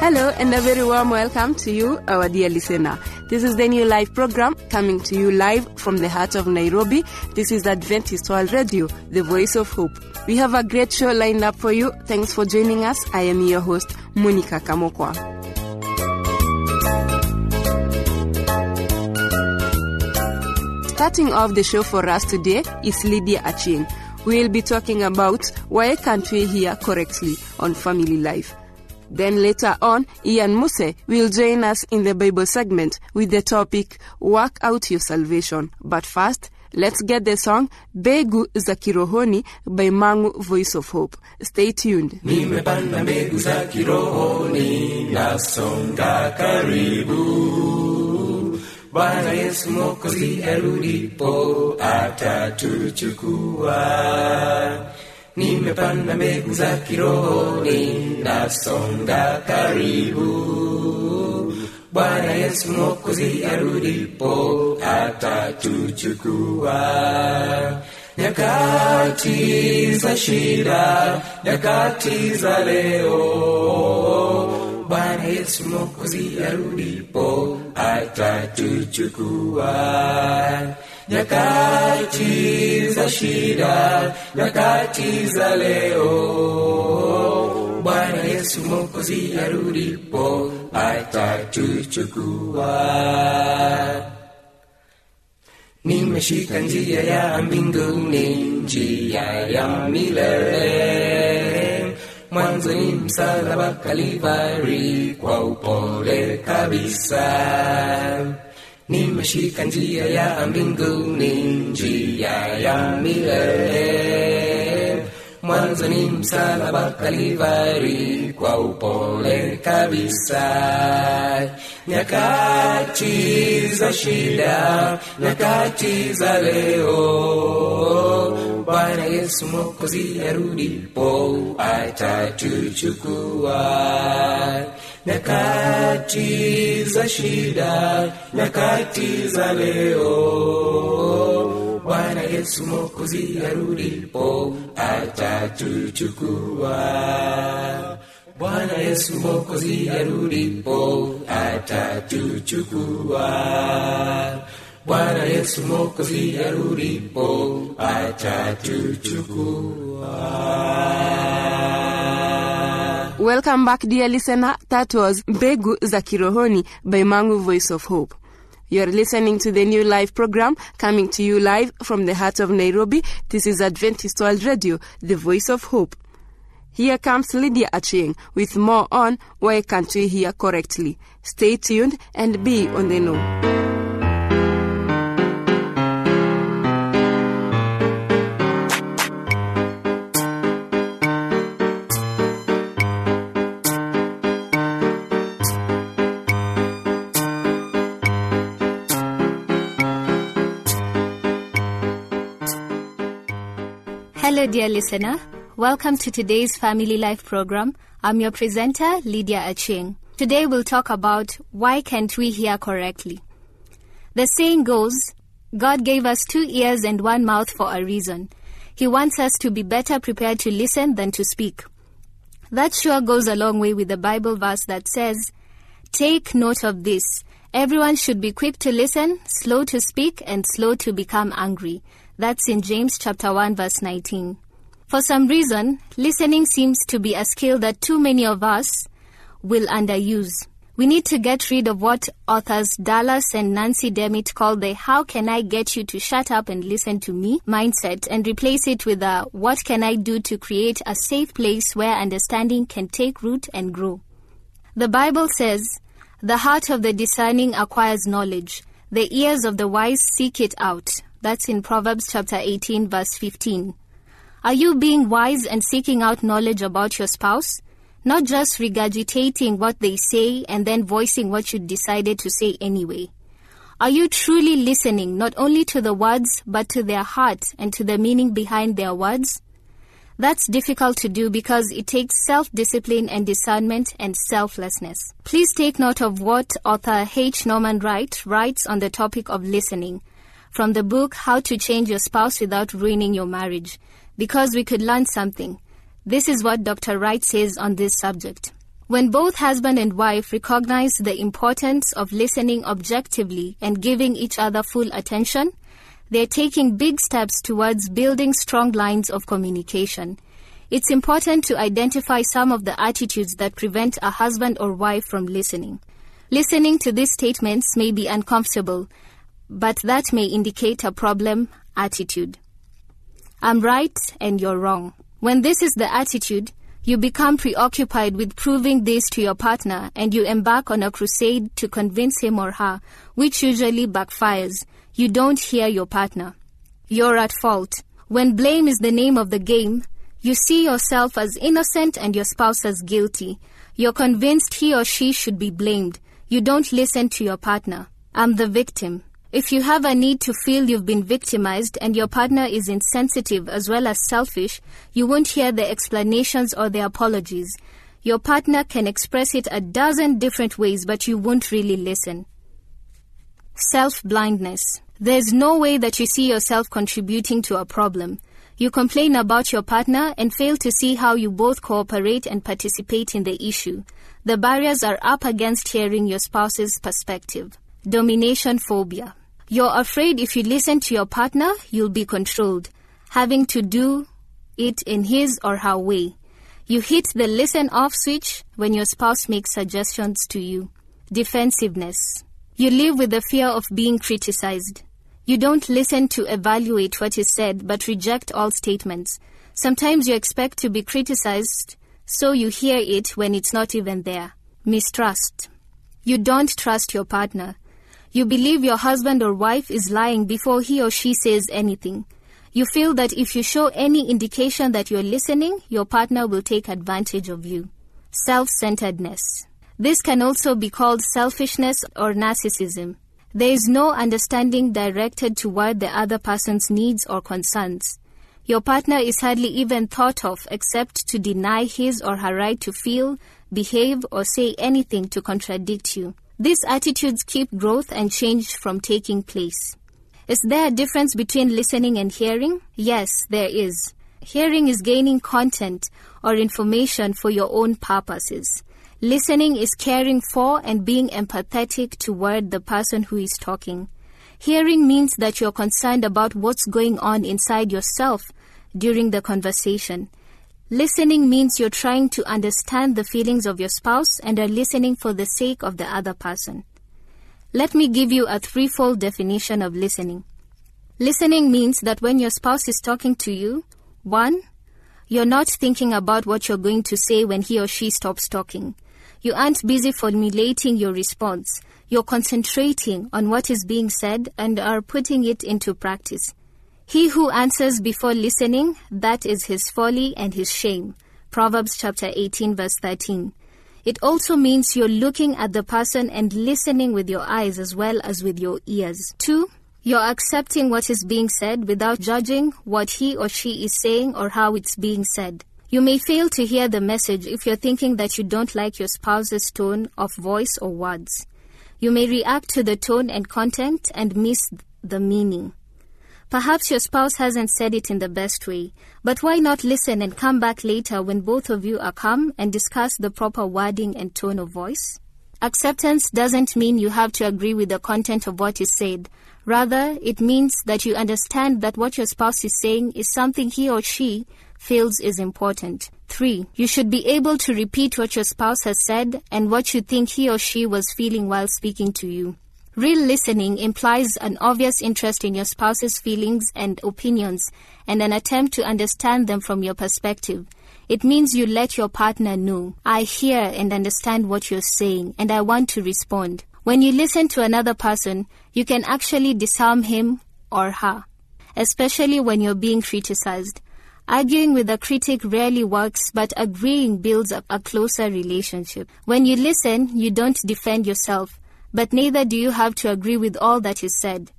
Hello, and a very warm welcome to you, our dear listener. This is the new live program coming to you live from the heart of Nairobi. This is Adventist World Radio, the voice of hope. We have a great show lined up for you. Thanks for joining us. I am your host, Monica Kamokwa. Starting off the show for us today is Lydia Achieng. We'll be talking about why can't we hear correctly on family life. Then later on, Ian Muse will join us in the Bible segment with the topic Work Out Your Salvation. But first, let's get the song Begu za Kirohoni by Mangu Voice of Hope. Stay tuned. bwana yesu arudipo atatuchukua nimepanda mbegu za kironi nasonga karibu. Bwana yesu mokozi arudipo atatuchukua. Nyakati za shida nyakati za leo. Bwana yesu mokozi arudipo atatuchukua nyakati za shida nyakati za leo. Bwana yesu Mwokozi arudipo atatuchukua. Nimeshika njia ya mbinguni njia ya milele. Mwanzo ni msalaba kalivari kwa upole kabisa nimeshika njia ya mbinguni njia ya milele. Mwanzo ni msalaba kalivari kwa upole kabisa. Nyakati za shida nyakati za leo. Bwana yesu mokozi arudipo atatuchukua nyakati za shida nyakati za leo. Bwana yesu Mwokozi arudipo atatuchukua. Bwana yesu Mwokozi arudipo atatuchukua. Bwana yesu Mwokozi arudipo atatuchukua Welcome back, dear listener. That was Mbegu za Kirohoni by Mangu Voice of Hope. You're listening to the new live program coming to you live from the heart of Nairobi. This is Adventist World Radio, the voice of hope. Here comes Lydia Achieng with more on Why Can't We Hear Correctly. Stay tuned and be on the know. Hello, dear listener. Welcome to today's Family Life program. I'm your presenter, Lydia Achieng. Today we'll talk about why can't we hear correctly. The saying goes, God gave us two ears and one mouth for a reason. He wants us to be better prepared to listen than to speak. That sure goes a long way with the Bible verse that says, Take note of this. Everyone should be quick to listen, slow to speak, and slow to become angry. That's in James chapter 1 verse 19. For some reason, listening seems to be a skill that too many of us will underuse. We need to get rid of what authors Dallas and Nancy Demmitt call the how can I get you to shut up and listen to me mindset and replace it with a what can I do to create a safe place where understanding can take root and grow. The Bible says, the heart of the discerning acquires knowledge. The ears of the wise seek it out. That's in Proverbs chapter 18 verse 15. Are you being wise and seeking out knowledge about your spouse? Not just regurgitating what they say and then voicing what you decided to say anyway. Are you truly listening not only to the words but to their heart and to the meaning behind their words? That's difficult to do because it takes self discipline and discernment and selflessness. Please take note of what author H. Norman Wright writes on the topic of listening from the book How to Change Your Spouse Without Ruining Your Marriage, because we could learn something. This is what Dr. Wright says on this subject. When both husband and wife recognize the importance of listening objectively and giving each other full attention, they're taking big steps towards building strong lines of communication. It's important to identify some of the attitudes that prevent a husband or wife from listening. Listening to these statements may be uncomfortable, but that may indicate a problem attitude. I'm right and you're wrong. When this is the attitude, you become preoccupied with proving this to your partner and you embark on a crusade to convince him or her, which usually backfires. You don't hear your partner. You're at fault. When blame is the name of the game, you see yourself as innocent and your spouse as guilty. You're convinced he or she should be blamed. You don't listen to your partner. I'm the victim. If you have a need to feel you've been victimized and your partner is insensitive as well as selfish, you won't hear the explanations or the apologies. Your partner can express it a dozen different ways, but you won't really listen. Self blindness. There's no way that you see yourself contributing to a problem. You complain about your partner and fail to see how you both cooperate and participate in the issue. The barriers are up against hearing your spouse's perspective. Domination phobia. You're afraid if you listen to your partner, you'll be controlled, having to do it in his or her way. You hit the listen off switch when your spouse makes suggestions to you. Defensiveness. You live with the fear of being criticized. You don't listen to evaluate what is said but reject all statements. Sometimes you expect to be criticized, so you hear it when it's not even there. Mistrust. You don't trust your partner. You believe your husband or wife is lying before he or she says anything. You feel that if you show any indication that you're listening, your partner will take advantage of you. Self centeredness. This can also be called selfishness or narcissism. There is no understanding directed toward the other person's needs or concerns. Your partner is hardly even thought of except to deny his or her right to feel, behave, or say anything to contradict you. These attitudes keep growth and change from taking place. Is there a difference between listening and hearing? Yes, there is. Hearing is gaining content or information for your own purposes. Listening is caring for and being empathetic toward the person who is talking. Hearing means that you're concerned about what's going on inside yourself during the conversation. Listening means you're trying to understand the feelings of your spouse and are listening for the sake of the other person. Let me give you a threefold definition of listening. Listening means that when your spouse is talking to you, one, you're not thinking about what you're going to say when he or she stops talking. You aren't busy formulating your response. You're concentrating on what is being said and are putting it into practice. He who answers before listening, that is his folly and his shame. Proverbs chapter 18 verse 13. It also means you're looking at the person and listening with your eyes as well as with your ears. 2. You're accepting what is being said without judging what he or she is saying or how it's being said. You may fail to hear the message if you're thinking that you don't like your spouse's tone of voice or words. You may react to the tone and content and miss the meaning. Perhaps your spouse hasn't said it in the best way, but why not listen and come back later when both of you are calm and discuss the proper wording and tone of voice? Acceptance doesn't mean you have to agree with the content of what is said. Rather, it means that you understand that what your spouse is saying is something he or she feels is important. 3. You should be able to repeat what your spouse has said and what you think he or she was feeling while speaking to you. Real listening implies an obvious interest in your spouse's feelings and opinions and an attempt to understand them from your perspective. It means you let your partner know, I hear and understand what you're saying and I want to respond. When you listen to another person, you can actually disarm him or her, especially when you're being criticized. Arguing with a critic rarely works, but agreeing builds up a closer relationship. When you listen, you don't defend yourself but neither do you have to agree with all that is said.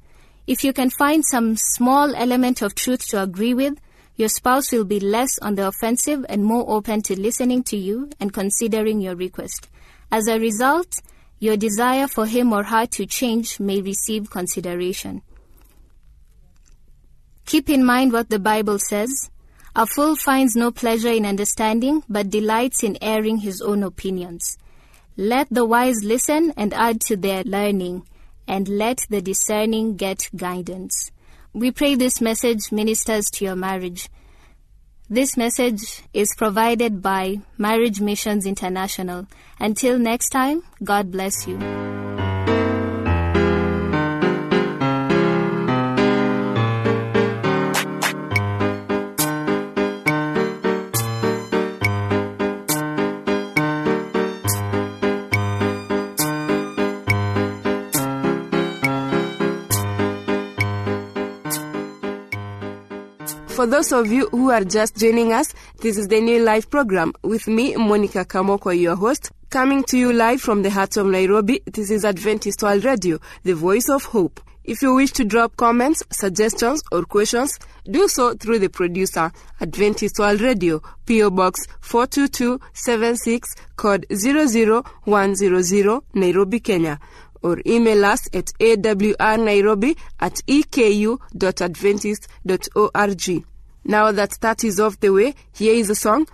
If you can find some small element of truth to agree with, your spouse will be less on the offensive and more open to listening to you and considering your request. As a result, your desire for him or her to change may receive consideration. Keep in mind what the Bible says A fool finds no pleasure in understanding, but delights in airing his own opinions. Let the wise listen and add to their learning, and let the discerning get guidance. We pray this message ministers to your marriage. This message is provided by Marriage Missions International. Until next time, God bless you. For those of you who are just joining us, this is the new live program with me, Monica Kamoko, your host, coming to you live from the heart of Nairobi. This is Adventist World Radio, the voice of hope. If you wish to drop comments, suggestions, or questions, do so through the producer, Adventist World Radio, PO Box 42276, code 00100, Nairobi, Kenya or email us at awrnairobi at eku.adventist.org. Now that that is off the way, here is a song,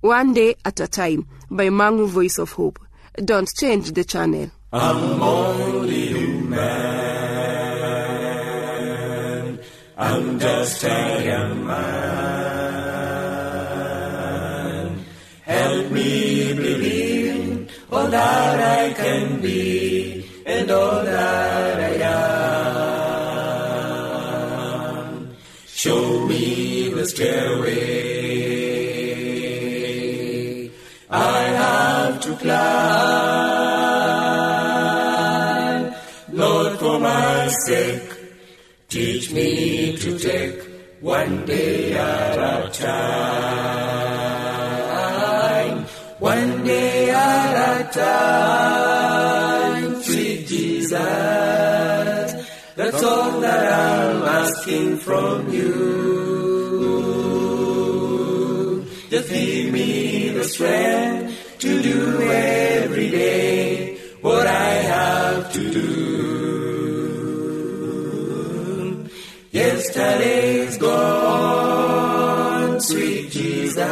One Day at a Time, by Mangu Voice of Hope. Don't change the channel. I'm only human. I'm just a young man. Help me believe all that I can be and all that I am. Show the I have to climb. Lord, for my sake, teach me to take one day at a time. One day at a time, sweet Jesus. That's all that I'm asking from you. Give me the strength to do every day what I have to do. Yesterday's gone, sweet Jesus,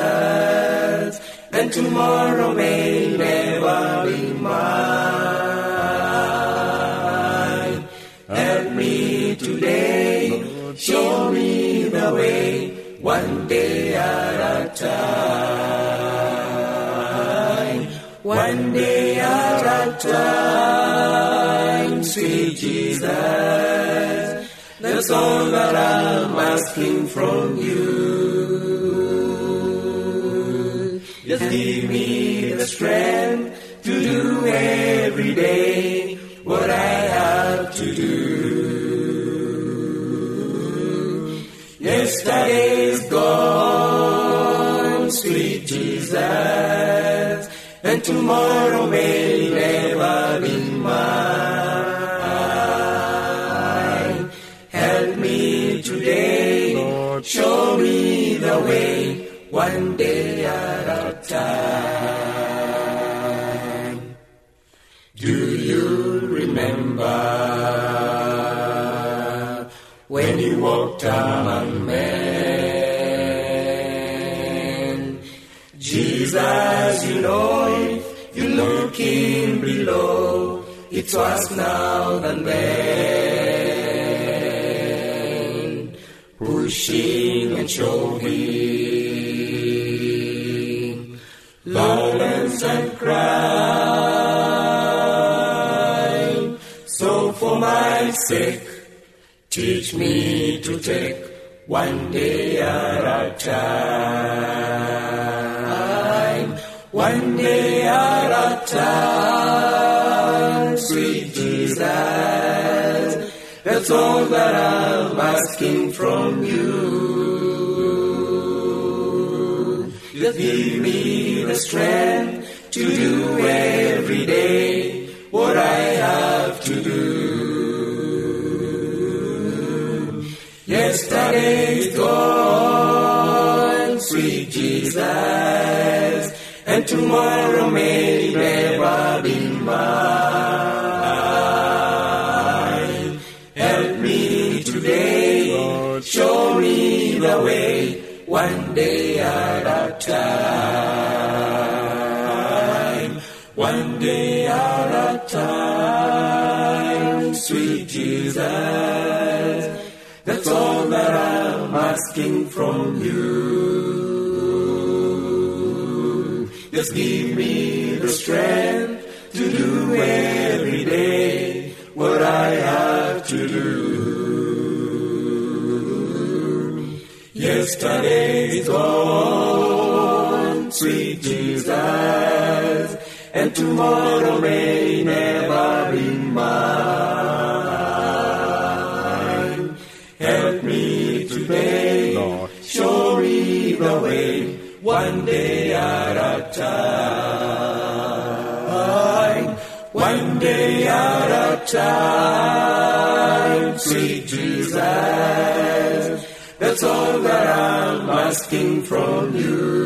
and tomorrow may never be mine. Help me today, show me the way, one day at a time. One day at a time, sweet Jesus. That's all that I'm asking from you. Just give me the strength to do every day what I have to do. Yesterday's tomorrow may never be mine. Help me today, Lord, show me the way, one day at a time. Do you remember when you walked among men? Jesus, you know, if you look in below, it's worse now than then. Pushing and shoving, violence and crime. So for my sake, teach me to take one day at a time. One day at sweet Jesus. That's all that I'm asking from you. Just give me the strength to do every day what I have to do. Yesterday's gone, sweet Jesus, tomorrow may never be mine. Help me today, show me the way, one day at a time, one day at a time, sweet Jesus. That's all that I'm asking from you. Just give me the strength to do every day what I have to do. Yesterday is gone, sweet Jesus, and tomorrow may never be mine. Help me today, Lord. show me the way, one day time, sweet Jesus. That's all that I'm asking from you.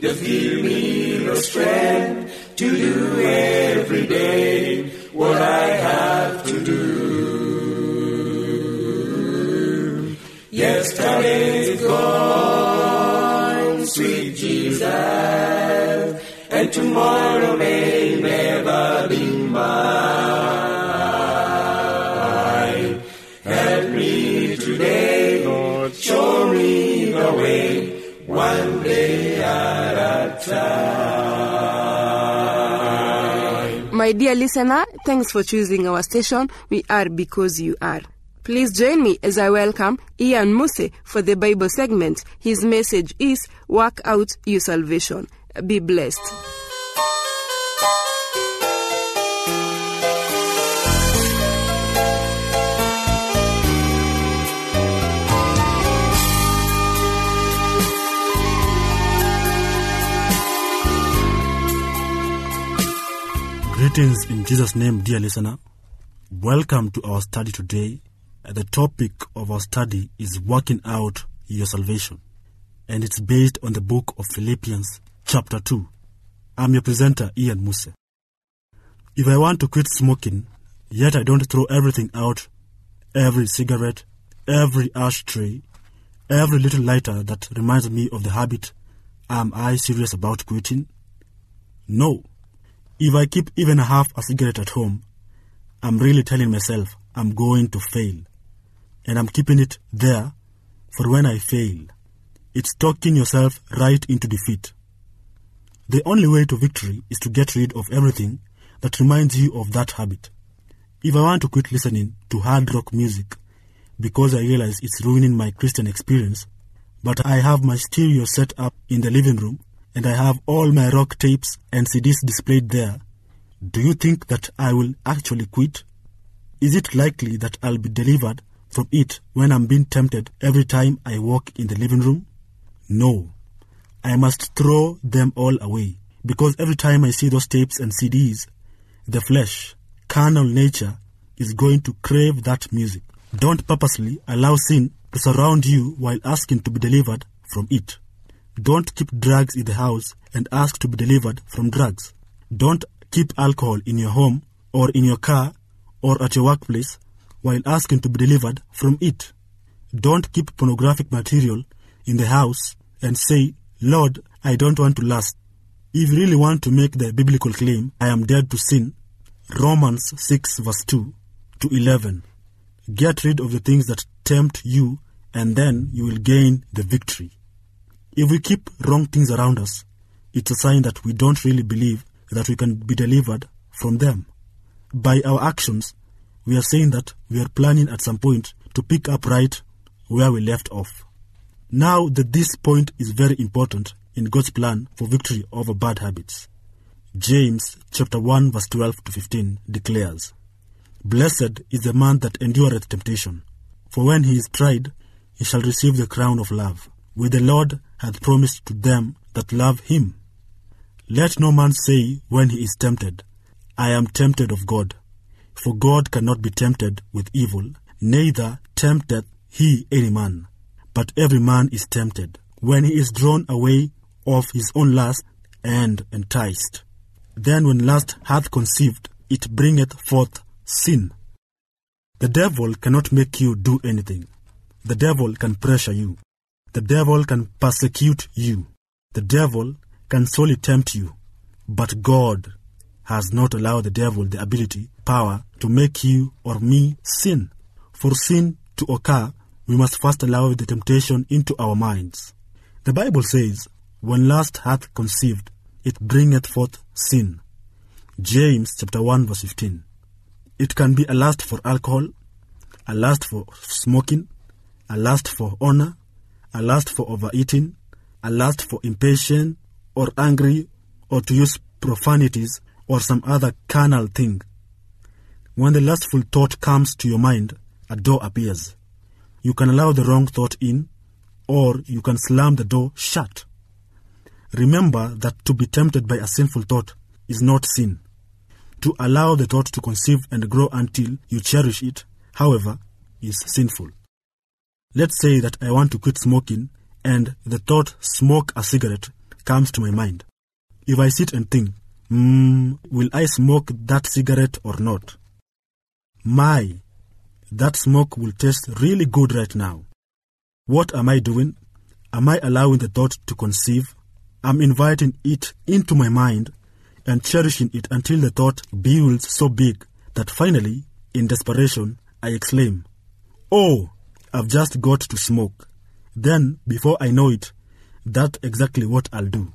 Just give me the strength to do every day what I have to do. Yes, Yesterday's gone, sweet Jesus, and tomorrow may never be mine. Help me today, Lord. show me the way, one day at a time. My dear listener, thanks for choosing our station. We are because you are. Please join me as I welcome Ian Muse for the Bible segment. His message is Work Out Your Salvation. Be blessed. Greetings in Jesus' name, dear listener. Welcome to our study today. Uh, the topic of our study is working out your salvation, and it's based on the book of Philippians, chapter 2. I'm your presenter, Ian Muse. If I want to quit smoking, yet I don't throw everything out every cigarette, every ashtray, every little lighter that reminds me of the habit, am I serious about quitting? No. If I keep even half a cigarette at home, I'm really telling myself I'm going to fail. And I'm keeping it there for when I fail. It's talking yourself right into defeat. The only way to victory is to get rid of everything that reminds you of that habit. If I want to quit listening to hard rock music because I realize it's ruining my Christian experience, but I have my stereo set up in the living room and I have all my rock tapes and CDs displayed there, do you think that I will actually quit? Is it likely that I'll be delivered from it when I'm being tempted every time I walk in the living room? No. I must throw them all away because every time I see those tapes and CDs, the flesh, carnal nature is going to crave that music. Don't purposely allow sin to surround you while asking to be delivered from it. Don't keep drugs in the house and ask to be delivered from drugs. Don't keep alcohol in your home or in your car or at your workplace while asking to be delivered from it. Don't keep pornographic material in the house and say, Lord, I don't want to lust. If you really want to make the biblical claim, I am dead to sin, Romans 6 verse 2 to 11. Get rid of the things that tempt you and then you will gain the victory. If we keep wrong things around us, it's a sign that we don't really believe that we can be delivered from them. By our actions, we are saying that we are planning at some point to pick up right where we left off. Now that this point is very important in God's plan for victory over bad habits. James chapter 1 verse 12 to 15 declares, Blessed is the man that endureth temptation, for when he is tried, he shall receive the crown of love, which the Lord hath promised to them that love him. Let no man say when he is tempted, I am tempted of God. For God cannot be tempted with evil, neither tempteth he any man. But every man is tempted, when he is drawn away of his own lust and enticed. Then when lust hath conceived, it bringeth forth sin. The devil cannot make you do anything. the devil can pressure you. The devil can persecute you. The devil can solely tempt you. But God has not allowed the devil the ability, power to make you or me sin. For sin to occur, we must first allow the temptation into our minds. The Bible says, When lust hath conceived, it bringeth forth sin. James chapter 1 verse 15. It can be a lust for alcohol, a lust for smoking, a lust for honor, a lust for overeating, a lust for impatient or angry or to use profanities or some other carnal thing. When the lustful thought comes to your mind, a door appears. You can allow the wrong thought in, or you can slam the door shut. Remember that to be tempted by a sinful thought is not sin. To allow the thought to conceive and grow until you cherish it, however, is sinful. Let's say that I want to quit smoking and the thought smoke a cigarette comes to my mind. If I sit and think, hmm, will I smoke that cigarette or not? My, that smoke will taste really good right now. What am I doing? Am I allowing the thought to conceive? I'm inviting it into my mind and cherishing it until the thought builds so big that finally, in desperation, I exclaim, Oh, I've just got to smoke. Then, before I know it, that's exactly what I'll do.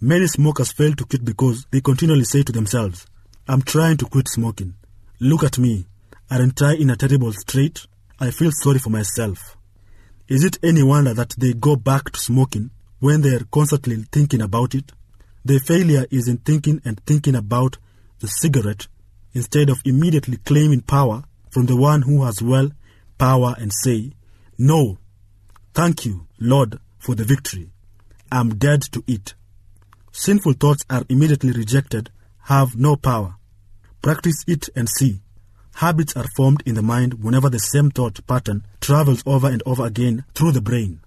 Many smokers fail to quit because they continually say to themselves, I'm trying to quit smoking. Look at me. Aren't I in a terrible strait? I feel sorry for myself. Is it any wonder that they go back to smoking when they are constantly thinking about it? Their failure is in thinking and thinking about the cigarette instead of immediately claiming power from the one who has well power and say, No, thank you, Lord, for the victory. I'm dead to it. Sinful thoughts are immediately rejected, have no power. Practice it and see. Habits are formed in the mind whenever the same thought pattern travels over and over again through the brain.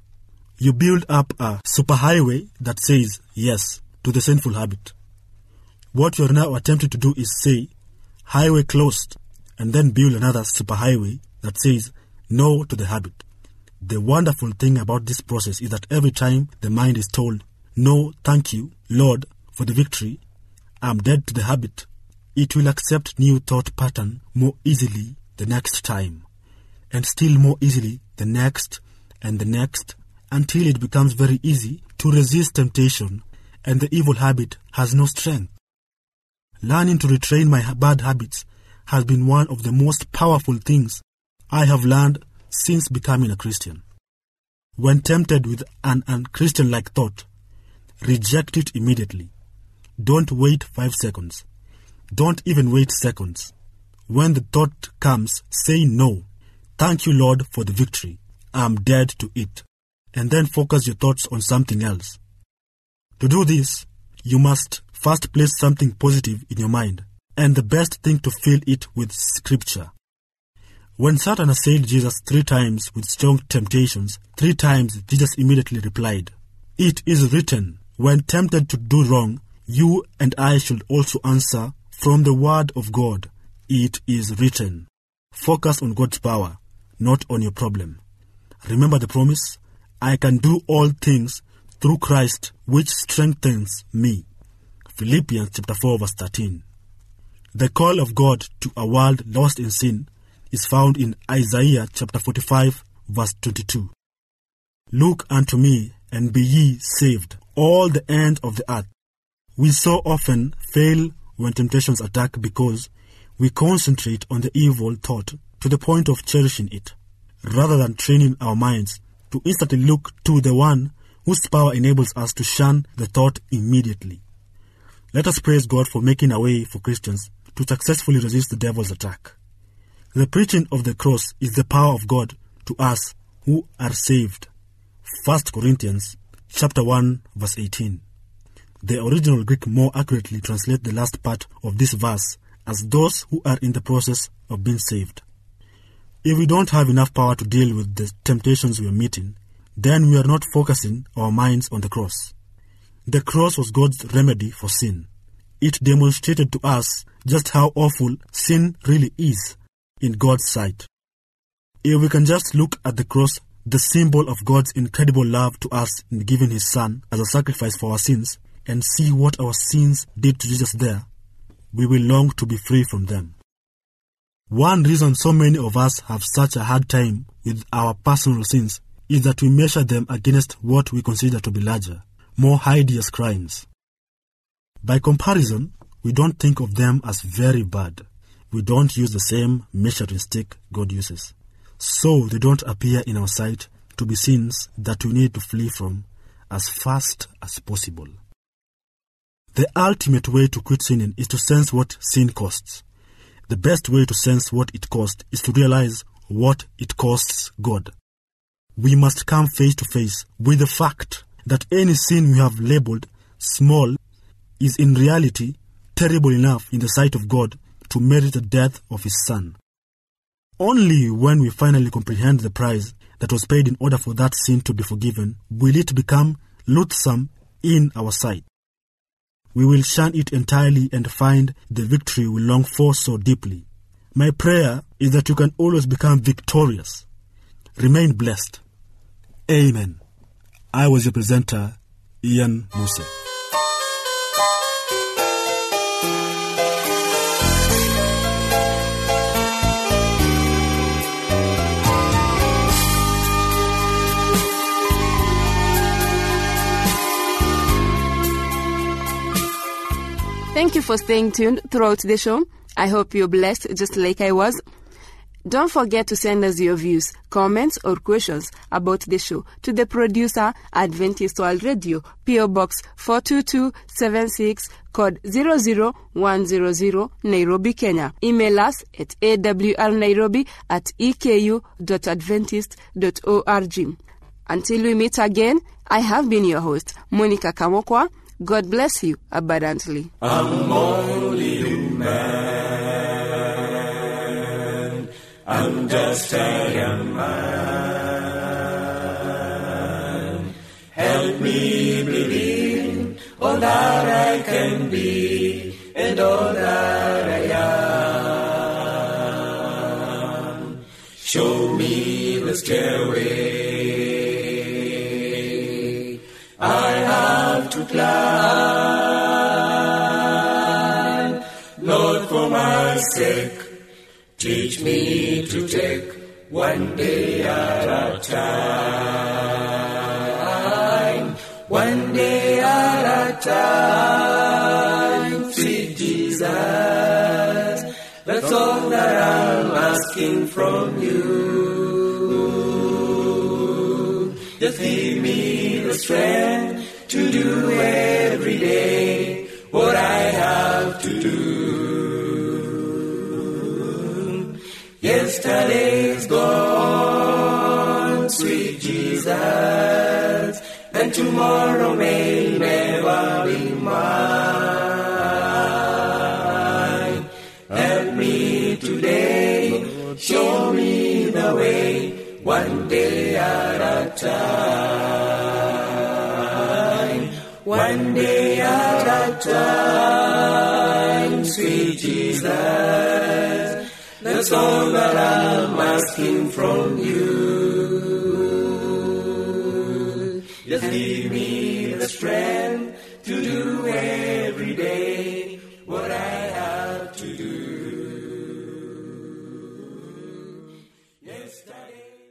You build up a superhighway that says yes to the sinful habit. What you're now attempting to do is say, highway closed, and then build another superhighway that says no to the habit. The wonderful thing about this process is that every time the mind is told, No, thank you, Lord, for the victory, I'm dead to the habit, it will accept new thought pattern more easily the next time, and still more easily the next and the next, until it becomes very easy to resist temptation and the evil habit has no strength. Learning to retrain my bad habits has been one of the most powerful things I have learned since becoming a Christian. When tempted with an unchristian like thought, reject it immediately. Don't wait five seconds. Don't even wait seconds. When the thought comes, say no. Thank you, Lord, for the victory. I'm dead to it. And then focus your thoughts on something else. To do this, you must first place something positive in your mind, and the best thing to fill it with scripture. When Satan assailed Jesus three times with strong temptations, three times Jesus immediately replied, It is written, when tempted to do wrong, you and I should also answer from the word of God. It is written. Focus on God's power, not on your problem. Remember the promise? I can do all things through Christ which strengthens me. Philippians chapter 4 verse 13. The call of God to a world lost in sin is found in Isaiah chapter 45 verse 22. Look unto me and be ye saved, all the ends of the earth. We so often fail when temptations attack because we concentrate on the evil thought to the point of cherishing it, rather than training our minds to instantly look to the one whose power enables us to shun the thought immediately. Let us praise God for making a way for Christians to successfully resist the devil's attack. The preaching of the cross is the power of God to us who are saved. 1 Corinthians chapter 1 verse 18. The original Greek more accurately translates the last part of this verse as those who are in the process of being saved. If we don't have enough power to deal with the temptations we are meeting, then we are not focusing our minds on the cross. The cross was God's remedy for sin. It demonstrated to us just how awful sin really is in God's sight. If we can just look at the cross the symbol of God's incredible love to us in giving His Son as a sacrifice for our sins, and see what our sins did to Jesus there, we will long to be free from them. One reason so many of us have such a hard time with our personal sins is that we measure them against what we consider to be larger, more hideous crimes. By comparison, we don't think of them as very bad. We don't use the same measuring stick God uses. So they don't appear in our sight to be sins that we need to flee from as fast as possible. The ultimate way to quit sinning is to sense what sin costs. The best way to sense what it costs is to realize what it costs God. We must come face to face with the fact that any sin we have labeled small is in reality terrible enough in the sight of God to merit the death of His Son. Only when we finally comprehend the price that was paid in order for that sin to be forgiven will it become loathsome in our sight. We will shun it entirely and find the victory we long for so deeply. My prayer is that you can always become victorious. Remain blessed. Amen. I was your presenter, Ian Musa. Thank you for staying tuned throughout the show. I hope you're blessed just like I was. Don't forget to send us your views, comments, or questions about the show to the producer, Adventist World Radio, PO Box 42276, code 00100, Nairobi, Kenya. Email us at awrnairobi at eku.adventist.org. Until we meet again, I have been your host, Monica Kamokwa. God bless you abundantly. I'm only human. I'm just a young man. Help me believe all that I can be and all that I am. Show me the stairway. Climb. Lord, for my sake, teach me to take one day at a time. One day at a time, sweet Jesus. That's all that I'm asking from you. Just give me the strength to do every day what I have to do. Yesterday's gone, sweet Jesus, and tomorrow may never be mine. Help me today, show me the way, one day at a time. Time, sweet Jesus. That's all that I'm asking from you. Just give me the strength